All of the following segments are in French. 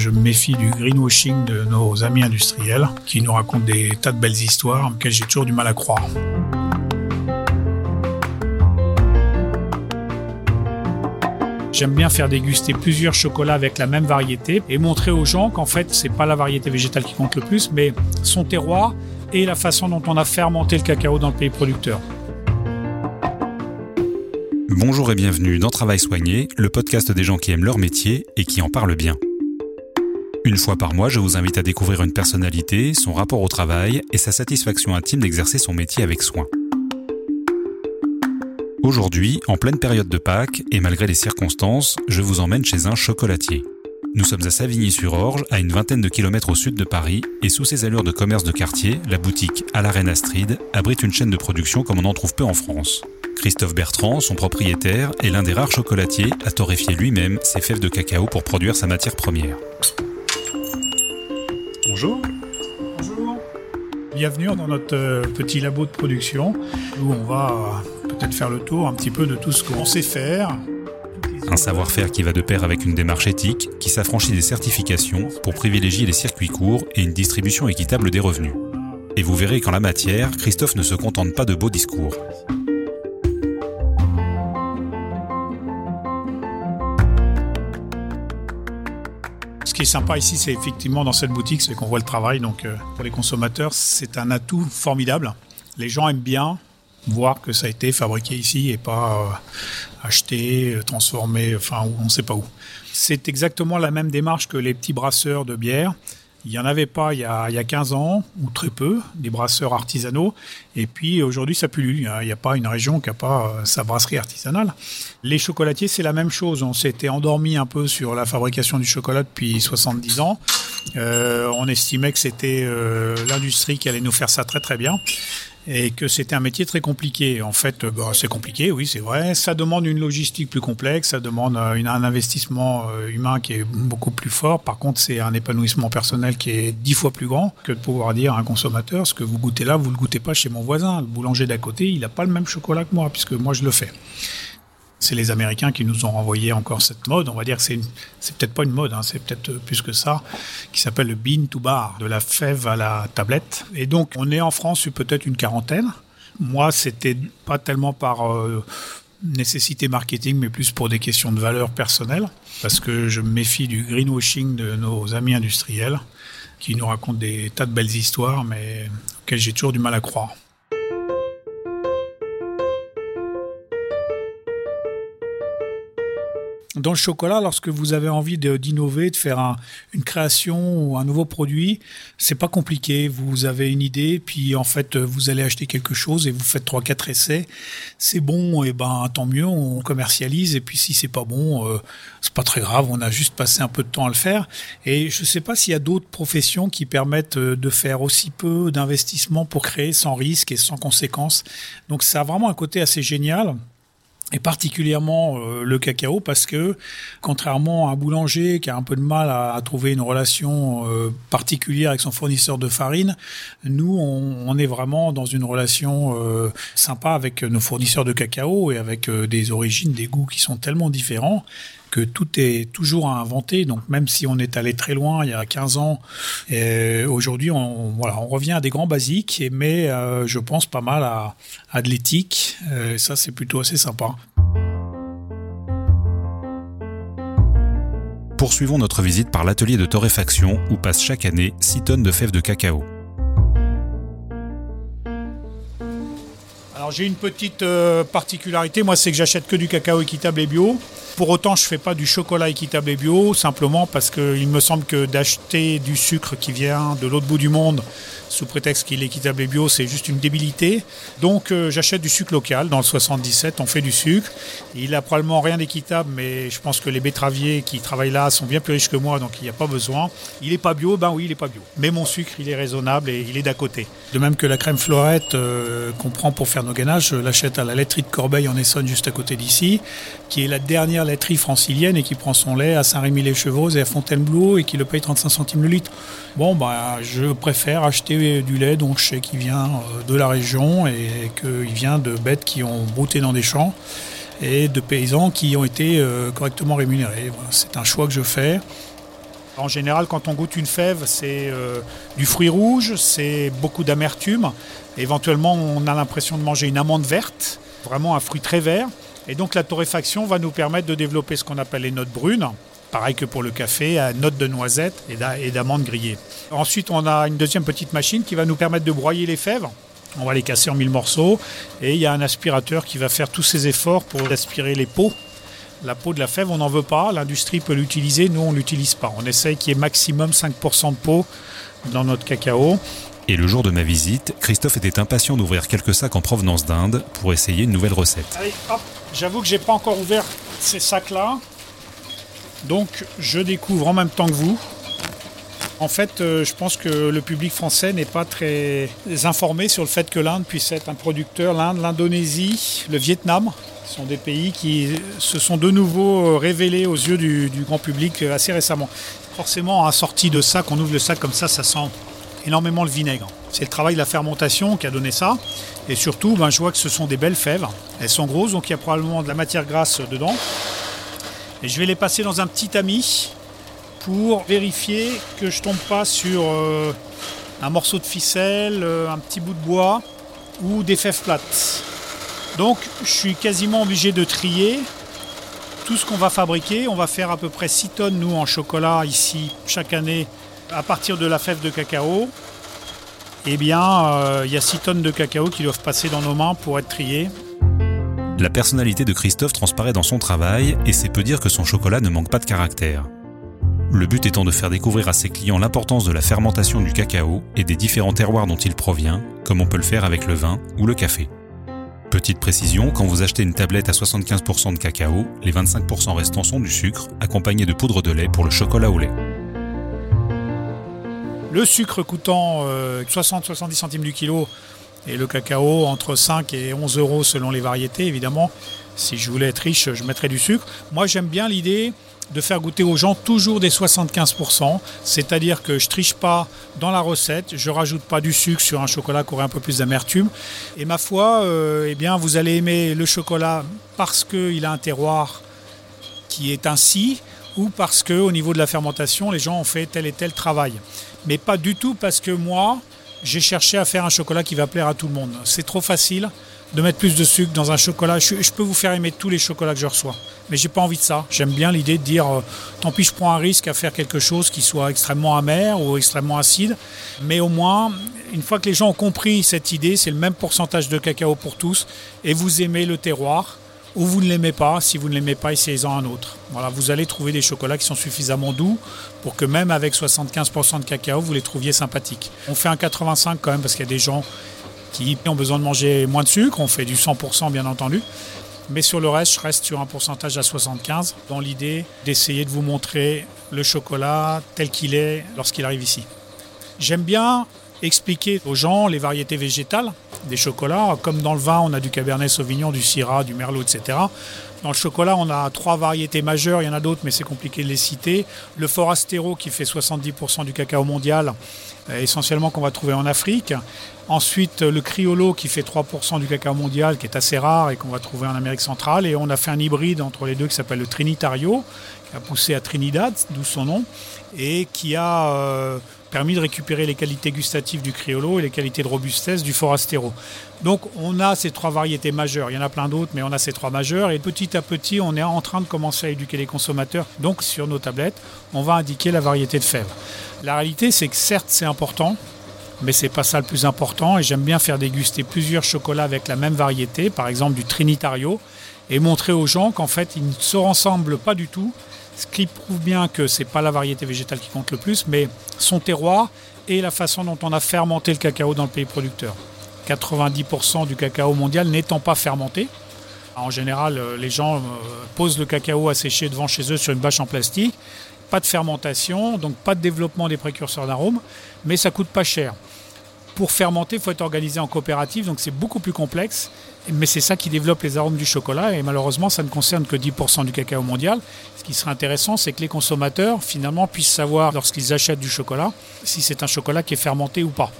Je me méfie du greenwashing de nos amis industriels qui nous racontent des tas de belles histoires auxquelles j'ai toujours du mal à croire. J'aime bien faire déguster plusieurs chocolats avec la même variété et montrer aux gens qu'en fait, c'est pas la variété végétale qui compte le plus, mais son terroir et la façon dont on a fermenté le cacao dans le pays producteur. Bonjour et bienvenue dans Travail Soigné, le podcast des gens qui aiment leur métier et qui en parlent bien. Une fois par mois, je vous invite à découvrir une personnalité, son rapport au travail et sa satisfaction intime d'exercer son métier avec soin. Aujourd'hui, en pleine période de Pâques, et malgré les circonstances, je vous emmène chez un chocolatier. Nous sommes à Savigny-sur-Orge, à une vingtaine de kilomètres au sud de Paris, et sous ses allures de commerce de quartier, la boutique à la Reine Astrid abrite une chaîne de production comme on en trouve peu en France. Christophe Bertrand, son propriétaire, est l'un des rares chocolatiers à torréfier lui-même ses fèves de cacao pour produire sa matière première. Bonjour. Bonjour. Bienvenue dans notre euh, petit labo de production où on va peut-être faire le tour un petit peu de tout ce qu'on sait faire. Un savoir-faire qui va de pair avec une démarche éthique qui s'affranchit des certifications pour privilégier les circuits courts et une distribution équitable des revenus. Et vous verrez qu'en la matière, Christophe ne se contente pas de beaux discours. Ce qui est sympa ici, c'est effectivement dans cette boutique, c'est qu'on voit le travail. Donc euh, pour les consommateurs, c'est un atout formidable. Les gens aiment bien voir que ça a été fabriqué ici et pas euh, acheté, transformé, enfin on ne sait pas où. C'est exactement la même démarche que les petits brasseurs de bière. Il n'y en avait pas il y, a, il y, a, 15 ans, ou très peu, des brasseurs artisanaux. Et puis aujourd'hui, ça pullule. Il n'y a pas une région qui n'a pas euh, sa brasserie artisanale. Les chocolatiers, c'est la même chose. On s'était endormi un peu sur la fabrication du chocolat depuis 70 ans. Euh, on estimait que c'était euh, l'industrie qui allait nous faire ça très très bien et que c'était un métier très compliqué. En fait, bah, c'est compliqué, oui, c'est vrai. Ça demande une logistique plus complexe, ça demande euh, un investissement euh, humain qui est beaucoup plus fort. Par contre, c'est un épanouissement personnel qui est dix fois plus grand que de pouvoir dire à un consommateur ce que vous goûtez là, vous le goûtez pas chez mon voisin. Le boulanger d'à côté, il n'a pas le même chocolat que moi, puisque moi je le fais c'est les Américains qui nous ont renvoyé encore cette mode. On va dire que c'est, peut-être pas une mode, hein, c'est peut-être plus que ça, qui s'appelle le bean to bar, de la fève à la tablette. Et donc, on est en France peut-être une quarantaine. Moi, c'était pas tellement par euh, nécessité marketing, mais plus pour des questions de valeur personnelle, parce que je me méfie du greenwashing de nos amis industriels, qui nous racontent des tas de belles histoires, mais auxquelles j'ai toujours du mal à croire. Dans le chocolat, lorsque vous avez envie d'innover, de, faire un, une création ou un nouveau produit, c'est pas compliqué. Vous avez une idée, puis en fait, vous allez acheter quelque chose et vous faites trois, quatre essais. C'est bon, et ben tant mieux, on commercialise. Et puis si c'est pas bon, euh, c'est pas très grave. On a juste passé un peu de temps à le faire. Et je sais pas s'il y a d'autres professions qui permettent euh, de faire aussi peu d'investissement pour créer sans risque et sans conséquences. Donc ça a vraiment un côté assez génial et particulièrement euh, le cacao parce que contrairement à un boulanger qui a un peu de mal à, trouver une relation euh, particulière avec son fournisseur de farine, nous on, est vraiment dans une relation euh, sympa avec nos fournisseurs de cacao et avec des origines, des goûts qui sont tellement différents que tout est toujours à inventer. Donc même si on est allé très loin il y a 15 ans, aujourd'hui on, voilà, on revient à des grands basiques, mais euh, je pense pas mal à, à de l'éthique. Euh, ça c'est plutôt assez sympa. Poursuivons notre visite par l'atelier de torréfaction où passent chaque année 6 tonnes de fèves de cacao. J'ai une petite euh, particularité, moi c'est que j'achète que du cacao équitable et bio. Pour autant, je fais pas du chocolat équitable et bio, simplement parce qu'il me semble que d'acheter du sucre qui vient de l'autre bout du monde sous prétexte qu'il est équitable et bio, c'est juste une débilité. Donc euh, j'achète du sucre local. Dans le 77, on fait du sucre. Il a probablement rien d'équitable, mais je pense que les betteraviers qui travaillent là sont bien plus riches que moi, donc il n'y a pas besoin. Il n'est pas bio, ben oui, il n'est pas bio. Mais mon sucre, il est raisonnable et il est d'à côté. De même que la crème fleurette euh, qu'on prend pour faire nos ganaches, je l'achète à la laiterie de Corbeil en Essonne, juste à côté d'ici, qui est la dernière laiterie francilienne et qui prend son lait à Saint-Rémy-les-Chevaux et à Fontainebleau et qui le paye 35 centimes le litre. Bon, bah, je préfère acheter du lait dont je sais qu'il vient euh, de la région et qu'il vient de bêtes qui ont brouté dans des champs et de paysans qui ont été euh, correctement rémunérés. c'est un choix que je fais. En général, quand on goûte une fève, c'est euh, du fruit rouge, c'est beaucoup d'amertume. Éventuellement, on a l'impression de manger une amande verte, vraiment un fruit très vert. Et donc la torréfaction va nous permettre de développer ce qu'on appelle les notes brunes. Pareil que pour le café, notes de noisettes et d'amandes grillées. Ensuite, on a une deuxième petite machine qui va nous permettre de broyer les fèves. On va les casser en mille morceaux. Et il y a un aspirateur qui va faire tous ces efforts pour aspirer les peaux la peau de la fève, on n'en veut pas. L'industrie peut l'utiliser, nous, on ne l'utilise pas. On essaye qu'il y ait maximum 5% de peau dans notre cacao. Et le jour de ma visite, Christophe était impatient d'ouvrir quelques sacs en provenance d'Inde pour essayer une nouvelle recette. Allez, hop, j'avoue que j'ai pas encore ouvert ces sacs-là. Donc, je découvre en même temps que vous. En fait, euh, je pense que le public français n'est pas très informé sur le fait que l'Inde puisse être un producteur. L'Inde, l'Indonésie, le Vietnam sont des pays qui se sont de nouveau euh, révélés aux yeux du, grand public euh, assez récemment. Forcément, à sortie de ça, qu'on ouvre le sac comme ça, ça sent énormément le vinaigre. C'est le travail de la fermentation qui a donné ça. Et surtout, ben, je vois que ce sont des belles fèves. Elles sont grosses, donc il y a probablement de la matière grasse dedans. Et je vais les passer dans un petit tamis pour vérifier que je tombe pas sur euh, un morceau de ficelle, un petit bout de bois ou des fèves plates. Donc je suis quasiment obligé de trier tout ce qu'on va fabriquer. On va faire à peu près 6 tonnes, nous, en chocolat ici, chaque année, à partir de la fève de cacao. Eh bien, euh, il y a 6 tonnes de cacao qui doivent passer dans nos mains pour être triées. La personnalité de Christophe transparaît dans son travail et c'est peu dire que son chocolat ne manque pas de caractère. Le but étant de faire découvrir à ses clients l'importance de la fermentation du cacao et des différents terroirs dont il provient, comme on peut le faire avec le vin ou le café. Petite précision, quand vous achetez une tablette à 75% de cacao, les 25% restants sont du sucre, accompagné de poudre de lait pour le chocolat au lait. Le sucre coûtant 60-70 euh, centimes du kilo et le cacao entre 5 et 11 euros selon les variétés, évidemment. Si je voulais être riche, je mettrais du sucre. Moi, j'aime bien l'idée de faire goûter aux gens toujours des 75%, c'est-à-dire que je triche pas dans la recette, je rajoute pas du sucre sur un chocolat qui aurait un peu plus d'amertume. Et ma foi, euh, eh bien, vous allez aimer le chocolat parce qu'il a un terroir qui est ainsi, ou parce que au niveau de la fermentation, les gens ont fait tel et tel travail. Mais pas du tout parce que moi, j'ai cherché à faire un chocolat qui va plaire à tout le monde. C'est trop facile de mettre plus de sucre dans un chocolat. Je, peux vous faire aimer tous les chocolats que je reçois, mais j'ai pas envie de ça. J'aime bien l'idée de dire, euh, tant pis, je prends un risque à faire quelque chose qui soit extrêmement amer ou extrêmement acide, mais au moins, une fois que les gens ont compris cette idée, c'est le même pourcentage de cacao pour tous, et vous aimez le terroir. Ou vous ne l'aimez pas, si vous ne l'aimez pas, essayez-en un autre. Voilà, vous allez trouver des chocolats qui sont suffisamment doux pour que même avec 75% de cacao, vous les trouviez sympathiques. On fait un 85% quand même parce qu'il y a des gens qui ont besoin de manger moins de sucre. On fait du 100% bien entendu. Mais sur le reste, je reste sur un pourcentage à 75 dans l'idée d'essayer de vous montrer le chocolat tel qu'il est lorsqu'il arrive ici. J'aime bien expliquer aux gens les variétés végétales des chocolats. Comme dans le vin, on a du Cabernet Sauvignon, du Syrah, du Merlot, etc. Dans le chocolat, on a trois variétés majeures, il y en a d'autres, mais c'est compliqué de les citer. Le Forastero, qui fait 70% du cacao mondial, euh, essentiellement qu'on va trouver en Afrique. Ensuite, le Criollo, qui fait 3% du cacao mondial, qui est assez rare et qu'on va trouver en Amérique centrale. Et on a fait un hybride entre les deux qui s'appelle le Trinitario, qui a poussé à Trinidad, d'où son nom, et qui a... Euh, permis de récupérer les qualités gustatives du Criollo et les qualités de robustesse du Forastero. Donc on a ces trois variétés majeures, il y en a plein d'autres, mais on a ces trois majeures, et petit à petit on est en train de commencer à éduquer les consommateurs. Donc sur nos tablettes, on va indiquer la variété de fèves. La réalité c'est que certes c'est important, mais c'est pas ça le plus important, et j'aime bien faire déguster plusieurs chocolats avec la même variété, par exemple du Trinitario, et montrer aux gens qu'en fait ils ne se ressemblent pas du tout, ce qui prouve bien que ce n'est pas la variété végétale qui compte le plus, mais son terroir et la façon dont on a fermenté le cacao dans le pays producteur. 90% du cacao mondial n'étant pas fermenté. En général, euh, les gens euh, posent le cacao à sécher devant chez eux sur une bâche en plastique. Pas de fermentation, donc pas de développement des précurseurs d'arômes, mais ça coûte pas cher. Pour fermenter, il faut être organisé en coopérative, donc c'est beaucoup plus complexe mais c'est ça qui développe les arômes du chocolat et malheureusement ça ne concerne que 10% du cacao mondial. Ce qui serait intéressant, c'est que les consommateurs finalement puissent savoir lorsqu'ils achètent du chocolat si c'est un chocolat qui est fermenté ou pas.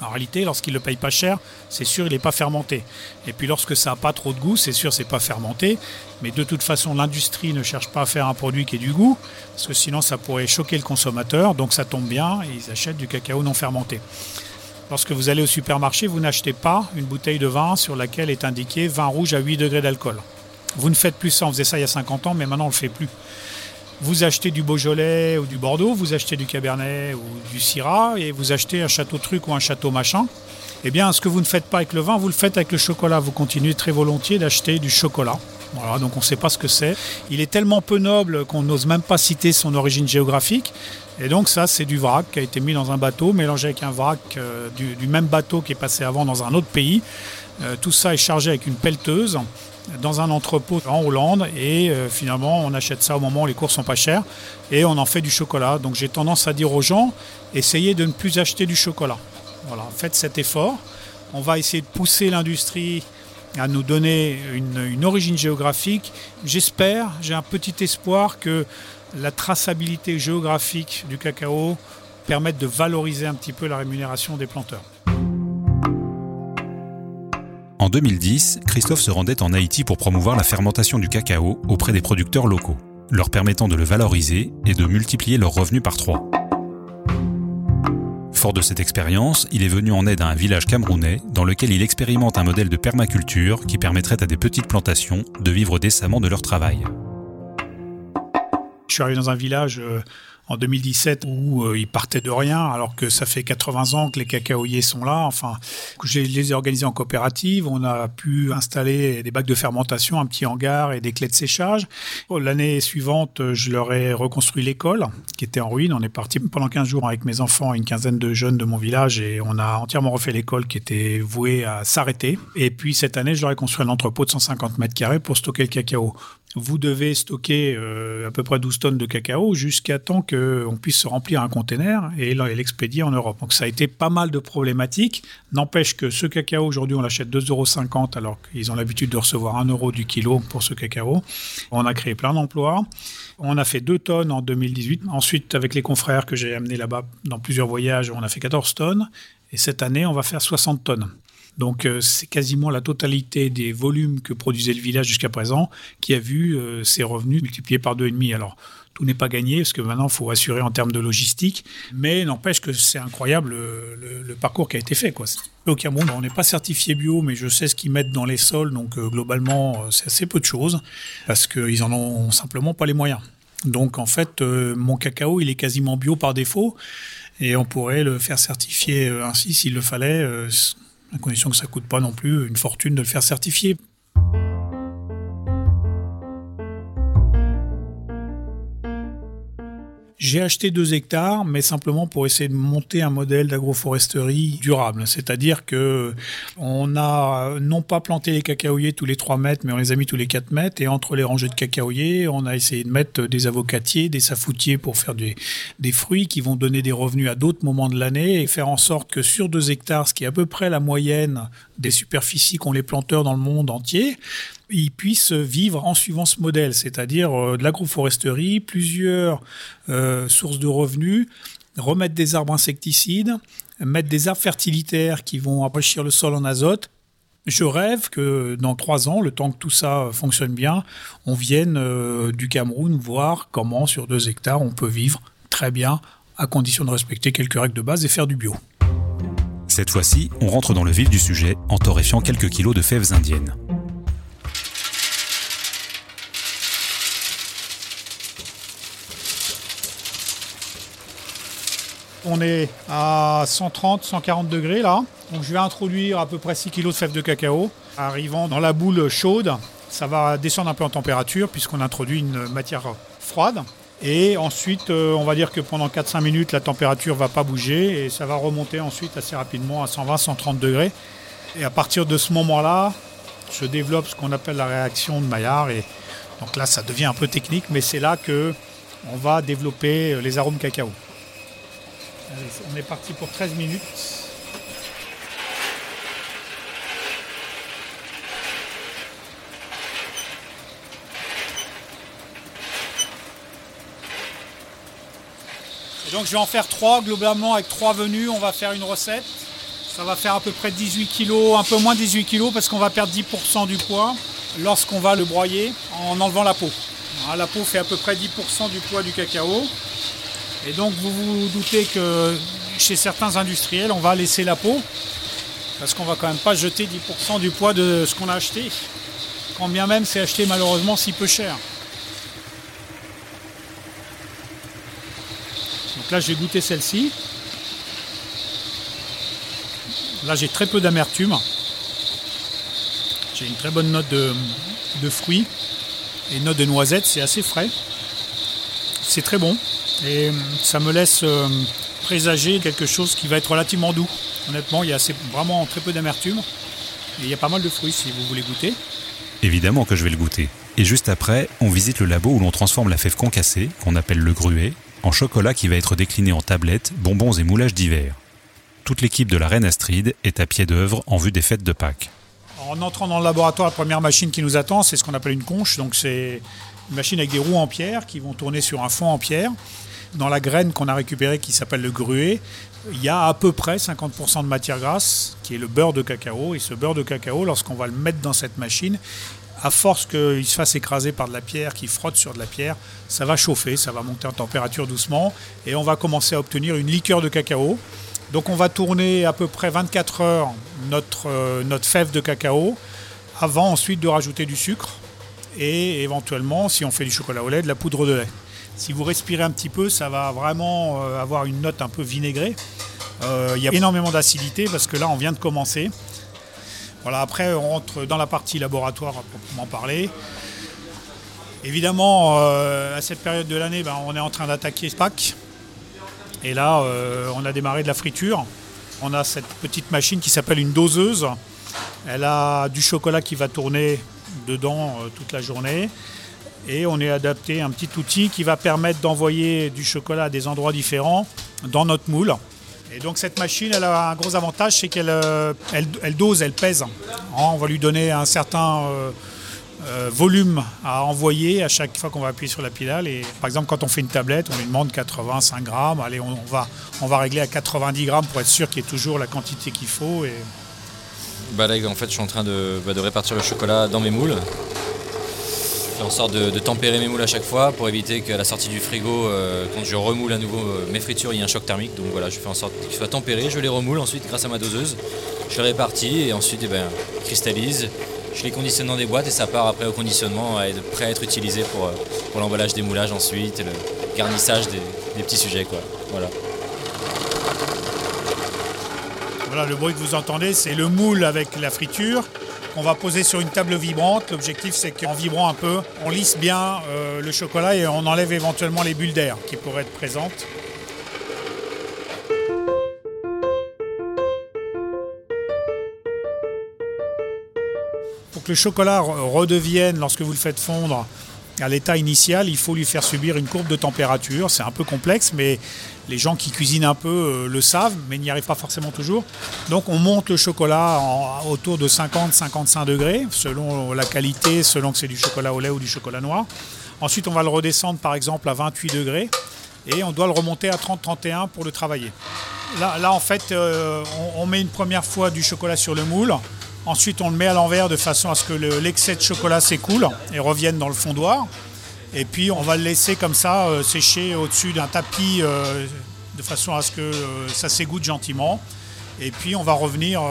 En réalité, lorsqu'il ne le paye pas cher, c'est sûr il n'est pas fermenté. Et puis lorsque ça n'a pas trop de goût, c'est sûr c'est pas fermenté. Mais de toute façon, l'industrie ne cherche pas à faire un produit qui ait du goût, parce que sinon ça pourrait choquer le consommateur. Donc ça tombe bien, ils achètent du cacao non fermenté. Lorsque vous allez au supermarché, vous n'achetez pas une bouteille de vin sur laquelle est indiqué vin rouge à 8 degrés d'alcool. Vous ne faites plus ça, on faisait ça il y a 50 ans, mais maintenant on ne le fait plus. Vous achetez du Beaujolais ou du Bordeaux, vous achetez du Cabernet ou du Syrah et vous achetez un château truc ou un château machin. Eh bien, ce que vous ne faites pas avec le vin, vous le faites avec le chocolat. Vous continuez très volontiers d'acheter du chocolat. Voilà, donc on ne sait pas ce que c'est. Il est tellement peu noble qu'on n'ose même pas citer son origine géographique. Et donc ça, c'est du vrac qui a été mis dans un bateau, mélangé avec un vrac euh, du, même bateau qui est passé avant dans un autre pays. Euh, tout ça est chargé avec une pelleteuse dans un entrepôt en Hollande et euh, finalement on achète ça au moment où les cours sont pas chers et on en fait du chocolat. Donc j'ai tendance à dire aux gens, essayez de ne plus acheter du chocolat. Voilà, faites cet effort. On va essayer de pousser l'industrie à nous donner une, origine géographique. J'espère, j'ai un petit espoir que la traçabilité géographique du cacao permette de valoriser un petit peu la rémunération des planteurs. En 2010, Christophe se rendait en Haïti pour promouvoir la fermentation du cacao auprès des producteurs locaux, leur permettant de le valoriser et de multiplier leurs revenus par trois. Fort de cette expérience, il est venu en aide à un village camerounais dans lequel il expérimente un modèle de permaculture qui permettrait à des petites plantations de vivre décemment de leur travail. Je suis arrivé dans un village euh, en 2017 où euh, ils partaient de rien, alors que ça fait 80 ans que les cacaoyers sont là. Enfin, je les ai organisés en coopérative. On a pu installer des bacs de fermentation, un petit hangar et des clés de séchage. L'année suivante, je leur ai reconstruit l'école qui était en ruine. On est parti pendant 15 jours avec mes enfants et une quinzaine de jeunes de mon village et on a entièrement refait l'école qui était vouée à s'arrêter. Et puis cette année, je leur ai construit un entrepôt de 150 mètres carrés pour stocker le cacao vous devez stocker euh, à peu près 12 tonnes de cacao jusqu'à temps qu'on puisse se remplir un conteneur et l'expédier en Europe. Donc ça a été pas mal de problématiques. N'empêche que ce cacao, aujourd'hui, on l'achète 2,50 euros alors qu'ils ont l'habitude de recevoir 1 euro du kilo pour ce cacao. On a créé plein d'emplois. On a fait 2 tonnes en 2018. Ensuite, avec les confrères que j'ai amenés là-bas dans plusieurs voyages, on a fait 14 tonnes. Et cette année, on va faire 60 tonnes. Donc euh, c'est quasiment la totalité des volumes que produisait le village jusqu'à présent qui a vu euh, ses revenus multipliés par deux et demi. Alors tout n'est pas gagné parce que maintenant il faut assurer en termes de logistique, mais n'empêche que c'est incroyable le, parcours qui a été fait. Quoi. Au Cameroun, on n'est pas certifié bio, mais je sais ce qu'ils mettent dans les sols, donc euh, globalement c'est assez peu de choses parce qu'ils en ont simplement pas les moyens. Donc en fait, mon cacao, il est quasiment bio par défaut et on pourrait le faire certifier ainsi s'il le fallait à condition que ça coûte pas non plus une fortune de le faire certifier. J'ai acheté deux hectares, mais simplement pour essayer de monter un modèle d'agroforesterie durable. C'est-à-dire que on a non pas planté les cacaoyers tous les 3 mètres, mais on les a mis tous les 4 mètres. Et entre les rangées de cacaoyers, on a essayé de mettre des avocatiers, des safoutiers pour faire des, des fruits qui vont donner des revenus à d'autres moments de l'année et faire en sorte que sur deux hectares, ce qui est à peu près la moyenne des superficies qu'ont les planteurs dans le monde entier, ils puissent vivre en suivant ce modèle, c'est-à-dire euh, de l'agroforesterie, plusieurs euh, sources de revenus, remettre des arbres insecticides, mettre des arbres fertilitaires qui vont enrichir le sol en azote. Je rêve que dans trois ans, le temps que tout ça fonctionne bien, on vienne euh, du Cameroun voir comment sur deux hectares on peut vivre très bien à condition de respecter quelques règles de base et faire du bio. Cette fois-ci, on rentre dans le vif du sujet en torréfiant quelques kilos de fèves indiennes. On est à 130, 140 degrés là. Donc je vais introduire à peu près 6 kg de fèves de cacao. Arrivant dans la boule chaude, ça va descendre un peu en température puisqu'on introduit une matière froide. Et ensuite, euh, on va dire que pendant 4-5 minutes, la température ne va pas bouger et ça va remonter ensuite assez rapidement à 120-130 degrés. Et à partir de ce moment-là, je développe ce qu'on appelle la réaction de Maillard. Et donc là, ça devient un peu technique, mais c'est là que on va développer les arômes cacao on est parti pour 13 minutes. donc je vais en faire trois globalement avec trois venues. On va faire une recette. Ça va faire à peu près 18 kg, un peu moins de 18 kg parce qu'on va perdre 10% du poids lorsqu'on va le broyer en enlevant la peau. La peau fait à peu près 10% du poids du cacao. Et donc vous vous doutez que chez certains industriels, on va laisser la peau parce qu'on va quand même pas jeter 10% du poids de ce qu'on a acheté, quand bien même c'est acheté malheureusement si peu cher. Donc là j'ai goûté celle-ci. Là j'ai très peu d'amertume. J'ai une très bonne note de, fruits et une note de noisettes, c'est assez frais. C'est très bon et ça me laisse euh, présager quelque chose qui va être relativement doux. Honnêtement, il y a vraiment très peu d'amertume. Et il y a pas mal de fruits si vous voulez goûter. Évidemment que je vais le goûter. Et juste après, on visite le labo où l'on transforme la fève concassée, qu'on appelle le gruet, en chocolat qui va être décliné en tablettes, bonbons et moulages divers. Toute l'équipe de la Reine Astrid est à pied d'œuvre en vue des fêtes de Pâques. En entrant dans le laboratoire, la première machine qui nous attend, c'est ce qu'on appelle une conche. Donc c'est une machine avec des roues en pierre qui vont tourner sur un fond en pierre. Dans la graine qu'on a récupérée qui s'appelle le gruet, il y a à peu près 50% de matière grasse qui est le beurre de cacao. Et ce beurre de cacao, lorsqu'on va le mettre dans cette machine, à force qu'il se fasse écraser par de la pierre, qui frotte sur de la pierre, ça va chauffer, ça va monter en température doucement et on va commencer à obtenir une liqueur de cacao. Donc on va tourner à peu près 24 heures notre, euh, notre fève de cacao avant ensuite de rajouter du sucre et éventuellement, si on fait du chocolat au lait, de la poudre de lait. Si vous respirez un petit peu, ça va vraiment euh, avoir une note un peu vinaigrée. Euh, il y a énormément d'acidité parce que là, on vient de commencer. Voilà, après, on rentre dans la partie laboratoire à proprement parler. Évidemment, euh, à cette période de l'année, ben, on est en train d'attaquer Pâques. Et là, on a démarré de la friture. On a cette petite machine qui s'appelle une doseuse. Elle a du chocolat qui va tourner dedans toute la journée et on est adapté un petit outil qui va permettre d'envoyer du chocolat à des endroits différents dans notre moule. Et donc cette machine, elle a un gros avantage, c'est qu'elle euh, elle, dose, elle pèse. On va lui donner un certain euh, euh, volume à envoyer à chaque fois qu'on va appuyer sur la pédale. Et par exemple, quand on fait une tablette, on lui demande 85 grammes. Allez, on, va, régler à 90 grammes pour être sûr qu'il y ait toujours la quantité qu'il faut. Et... Bah là, en fait, je suis en train de, bah, de répartir le chocolat dans mes moules fais en sorte de, tempérer mes moules à chaque fois pour éviter qu'à la sortie du frigo, euh, quand je remoule à nouveau euh, mes fritures, il y ait un choc thermique. Donc voilà, je fais en sorte qu'ils soient tempérés, je les remoule ensuite grâce à ma doseuse, je les répartis et ensuite eh ben, cristallise. Je les conditionne dans des boîtes et ça part après au conditionnement, à être prêt à être utilisé pour, euh, pour l'emballage des moulages ensuite et le garnissage des, petits sujets. Quoi. Voilà. Voilà, le bruit que vous entendez, c'est le moule avec la friture. On va poser sur une table vibrante. L'objectif, c'est qu'en vibrant un peu, on lisse bien euh, le chocolat et on enlève éventuellement les bulles d'air qui pourraient être présentes. Pour que le chocolat redevienne, lorsque vous le faites fondre, à l'état initial, il faut lui faire subir une courbe de température. C'est un peu complexe, mais les gens qui cuisinent un peu euh, le savent, mais n'y arrivent pas forcément toujours. Donc on monte le chocolat autour de 50-55 degrés, selon la qualité, selon que c'est du chocolat au lait ou du chocolat noir. Ensuite, on va le redescendre par exemple à 28 degrés et on doit le remonter à 30-31 pour le travailler. Là, en fait, euh, on, met une première fois du chocolat sur le moule. Ensuite, on le met à l'envers de façon à ce que l'excès de chocolat s'écoule et revienne dans le fondoir. Et puis, on va le laisser comme ça euh, sécher au-dessus d'un tapis euh, de façon à ce que euh, ça s'égoutte gentiment. Et puis, on va revenir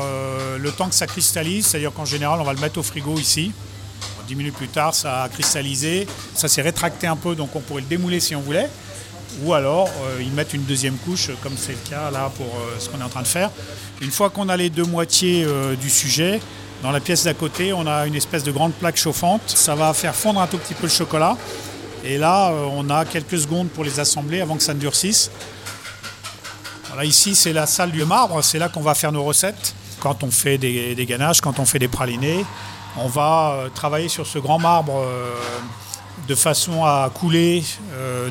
le temps que ça cristallise, c'est-à-dire qu'en général, on va le mettre au frigo ici. 10 minutes plus tard, ça a cristallisé. Ça s'est rétracté un peu, donc on pourrait le démouler si on voulait. Ou alors, y mettre une deuxième couche, comme c'est le cas là pour ce qu'on est en train de faire. Une fois qu'on a les deux moitiés euh, du sujet, dans la pièce d'à côté, on a une espèce de grande plaque chauffante. Ça va faire fondre un tout petit peu le chocolat. Et là, euh, on a quelques secondes pour les assembler avant que ça ne durcisse. Ici, c'est la salle du marbre. C'est là qu'on va faire nos recettes. Quand on fait des, ganaches, quand on fait des pralinés, on va euh, travailler sur ce grand marbre de façon à couler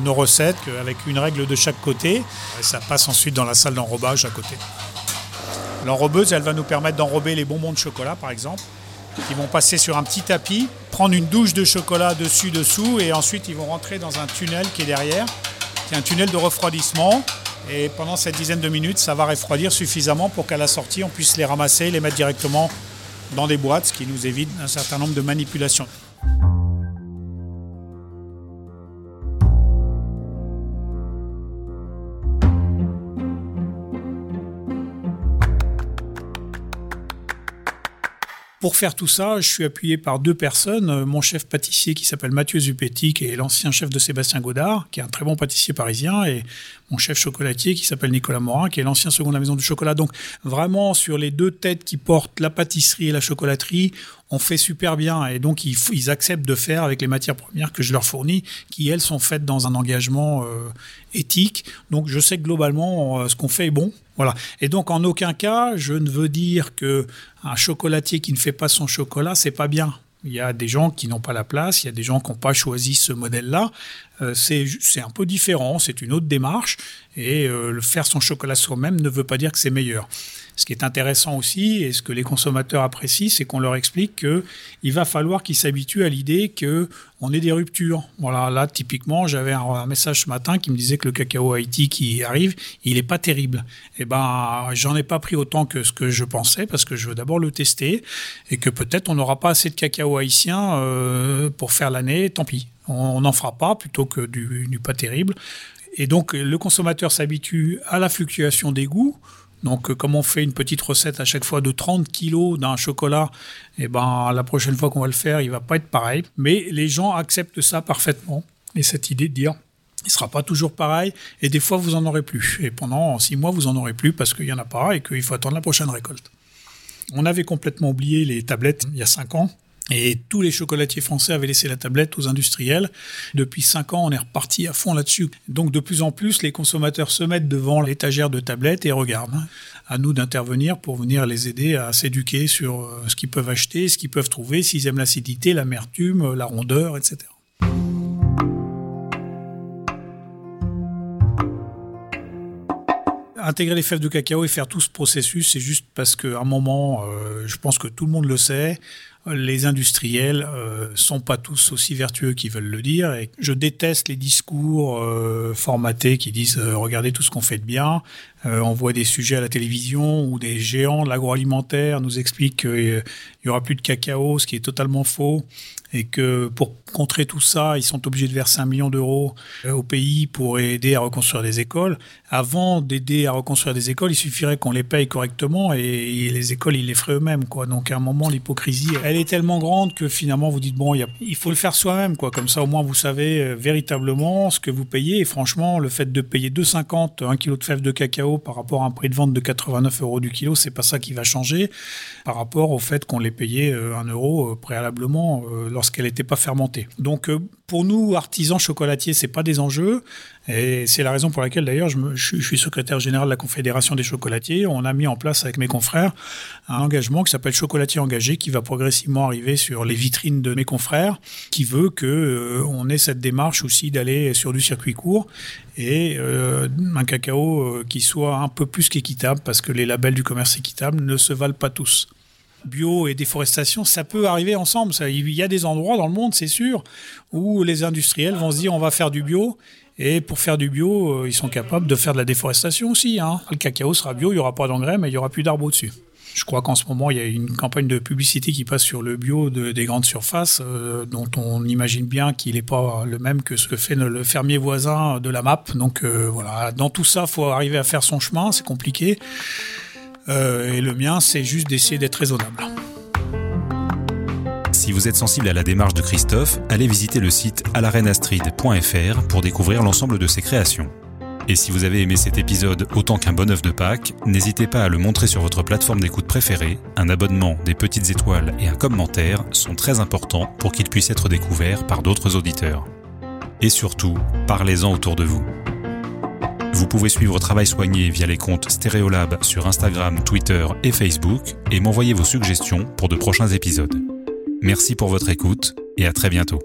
nos recettes avec une règle de chaque côté. Et ça passe ensuite dans la salle d'enrobage à côté. L'enrobeuse, elle va nous permettre d'enrober les bonbons de chocolat, par exemple, qui vont passer sur un petit tapis, prendre une douche de chocolat dessus, dessous, et ensuite ils vont rentrer dans un tunnel qui est derrière, qui est un tunnel de refroidissement. Et pendant cette dizaine de minutes, ça va refroidir suffisamment pour qu'à la sortie, on puisse les ramasser, les mettre directement dans des boîtes, ce qui nous évite un certain nombre de manipulations. Pour faire tout ça, je suis appuyé par deux personnes. Euh, mon chef pâtissier qui s'appelle Mathieu Zupetti, qui est l'ancien chef de Sébastien Godard, qui est un très bon pâtissier parisien, et mon chef chocolatier qui s'appelle Nicolas Morin, qui est l'ancien second de la Maison du Chocolat. Donc vraiment, sur les deux têtes qui portent la pâtisserie et la chocolaterie, on fait super bien et donc ils, acceptent de faire avec les matières premières que je leur fournis, qui elles sont faites dans un engagement euh, éthique. Donc je sais que globalement euh, ce qu'on fait est bon. Voilà. Et donc en aucun cas je ne veux dire que un chocolatier qui ne fait pas son chocolat c'est pas bien. Il y a des gens qui n'ont pas la place, il y a des gens qui n'ont pas choisi ce modèle-là. Euh, c'est un peu différent, c'est une autre démarche. Et le faire son chocolat soi-même ne veut pas dire que c'est meilleur. Ce qui est intéressant aussi, et ce que les consommateurs apprécient, c'est qu'on leur explique qu'il va falloir qu'ils s'habituent à l'idée qu'on ait des ruptures. Voilà, là, typiquement, j'avais un, message ce matin qui me disait que le cacao Haïti qui arrive, il n'est pas terrible. Eh ben, j'en ai pas pris autant que ce que je pensais, parce que je veux d'abord le tester, et que peut-être on n'aura pas assez de cacao haïtien euh, pour faire l'année, tant pis. On n'en fera pas plutôt que du, pas terrible. Et donc, le consommateur s'habitue à la fluctuation des goûts. Donc, euh, comme on fait une petite recette à chaque fois de 30 kilos d'un chocolat, eh ben, la prochaine fois qu'on va le faire, il va pas être pareil. Mais les gens acceptent ça parfaitement. Et cette idée de dire, il sera pas toujours pareil. Et des fois, vous en aurez plus. Et pendant six mois, vous en aurez plus parce qu'il y en a pas et qu'il faut attendre la prochaine récolte. On avait complètement oublié les tablettes il y a cinq ans. Et tous les chocolatiers français avaient laissé la tablette aux industriels. Depuis cinq ans, on est reparti à fond là-dessus. Donc de plus en plus, les consommateurs se mettent devant l'étagère de tablettes et regardent. À nous d'intervenir pour venir les aider à s'éduquer sur euh, ce qu'ils peuvent acheter, ce qu'ils peuvent trouver, s'ils aiment l'acidité, l'amertume, la rondeur, etc. intégrer les fèves de cacao et faire tout ce processus, c'est juste parce qu'à un moment, euh, je pense que tout le monde le sait, les industriels euh, sont pas tous aussi vertueux qu'ils veulent le dire. Je déteste les discours euh, formatés qui disent euh, regardez tout ce qu'on fait de bien. Euh, on voit des sujets à la télévision où des géants de l'agroalimentaire nous expliquent qu'il y aura plus de cacao, ce qui est totalement faux et que pour contrer tout ça, ils sont obligés de verser un million d'euros au pays pour aider à reconstruire des écoles. Avant d'aider à reconstruire des écoles, il suffirait qu'on les paye correctement et, les écoles, ils les feraient eux-mêmes. Donc à un moment, l'hypocrisie, elle est tellement grande que finalement, vous dites, bon, il faut le faire soi-même. quoi. Comme ça, au moins, vous savez euh, véritablement ce que vous payez. Et franchement, le fait de payer 2,50 un kilo de fèves de cacao par rapport à un prix de vente de 89 euros du kilo, c'est pas ça qui va changer par rapport au fait qu'on les payait 1 euh, euro euh, préalablement lorsqu'elle n'était pas fermentée. Donc pour nous, artisans chocolatiers, c'est pas des enjeux. Et c'est la raison pour laquelle, d'ailleurs, je, suis secrétaire général de la Confédération des chocolatiers. On a mis en place avec mes confrères un engagement qui s'appelle Chocolatier engagé, qui va progressivement arriver sur les vitrines de mes confrères, qui veut que euh, on ait cette démarche aussi d'aller sur du circuit court et euh, un cacao euh, qui soit un peu plus qu'équitable, parce que les labels du commerce équitable ne se valent pas tous bio et déforestation, ça peut arriver ensemble. il y a des endroits dans le monde, c'est sûr, où les industriels vont se dire on va faire du bio. Et pour faire du bio, euh, ils sont capables de faire de la déforestation aussi. Hein. Le cacao sera bio, il n'y aura pas d'engrais, mais il n'y aura plus d'arbres au-dessus. Je crois qu'en ce moment, il y a une campagne de publicité qui passe sur le bio des grandes surfaces, euh, dont on imagine bien qu'il n'est pas le même que ce que fait le fermier voisin de la MAP. Donc euh, voilà, dans tout ça, il faut arriver à faire son chemin, c'est compliqué. Et le mien, c'est juste d'essayer d'être raisonnable. Si vous êtes sensible à la démarche de Christophe, allez visiter le site alarenastrid.fr pour découvrir l'ensemble de ses créations. Et si vous avez aimé cet épisode autant qu'un bon œuf de Pâques, n'hésitez pas à le montrer sur votre plateforme d'écoute préférée. Un abonnement, des petites étoiles et un commentaire sont très importants pour qu'il puisse être découvert par d'autres auditeurs. Et surtout, parlez-en autour de vous. Vous pouvez suivre Travail Soigné via les comptes Stéréolab sur Instagram, Twitter et Facebook et m'envoyer vos suggestions pour de prochains épisodes. Merci pour votre écoute et à très bientôt.